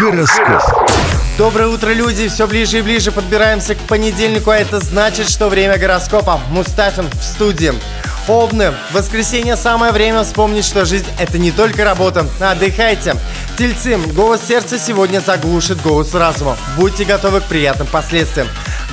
Гороскоп. Доброе утро, люди! Все ближе и ближе подбираемся к понедельнику, а это значит, что время гороскопа. Мустафин в студии. Овны. В воскресенье самое время вспомнить, что жизнь это не только работа. Отдыхайте. Тельцы. Голос сердца сегодня заглушит голос разума. Будьте готовы к приятным последствиям.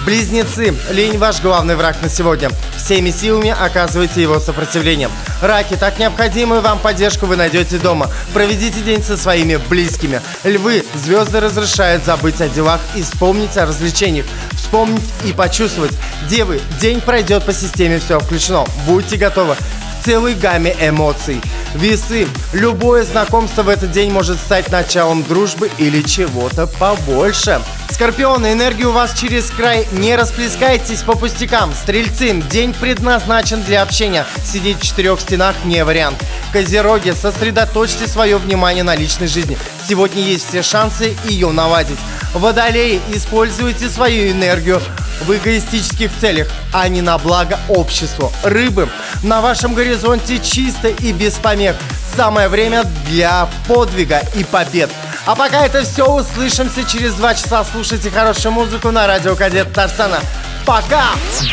Близнецы. Лень ваш главный враг на сегодня. Всеми силами оказывайте его сопротивление. Раки. Так необходимую вам поддержку вы найдете дома. Проведите день со своими близкими. Львы. Звезды разрешают забыть о делах и вспомнить о развлечениях. Вспомнить и почувствовать. Девы. День пройдет по системе «Все включено». Будьте готовы к целой гамме эмоций. Весы. Любое знакомство в этот день может стать началом дружбы или чего-то побольше. Скорпионы, энергия у вас через край. Не расплескайтесь по пустякам. Стрельцы, день предназначен для общения. Сидеть в четырех стенах не вариант. Козероги, сосредоточьте свое внимание на личной жизни. Сегодня есть все шансы ее наладить. Водолеи, используйте свою энергию в эгоистических целях, а не на благо обществу. Рыбы, на вашем горизонте чисто и без помех. Самое время для подвига и побед. А пока это все, услышимся через два часа. Слушайте хорошую музыку на радио Кадет Тарсана. Пока!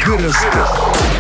Гороскоп.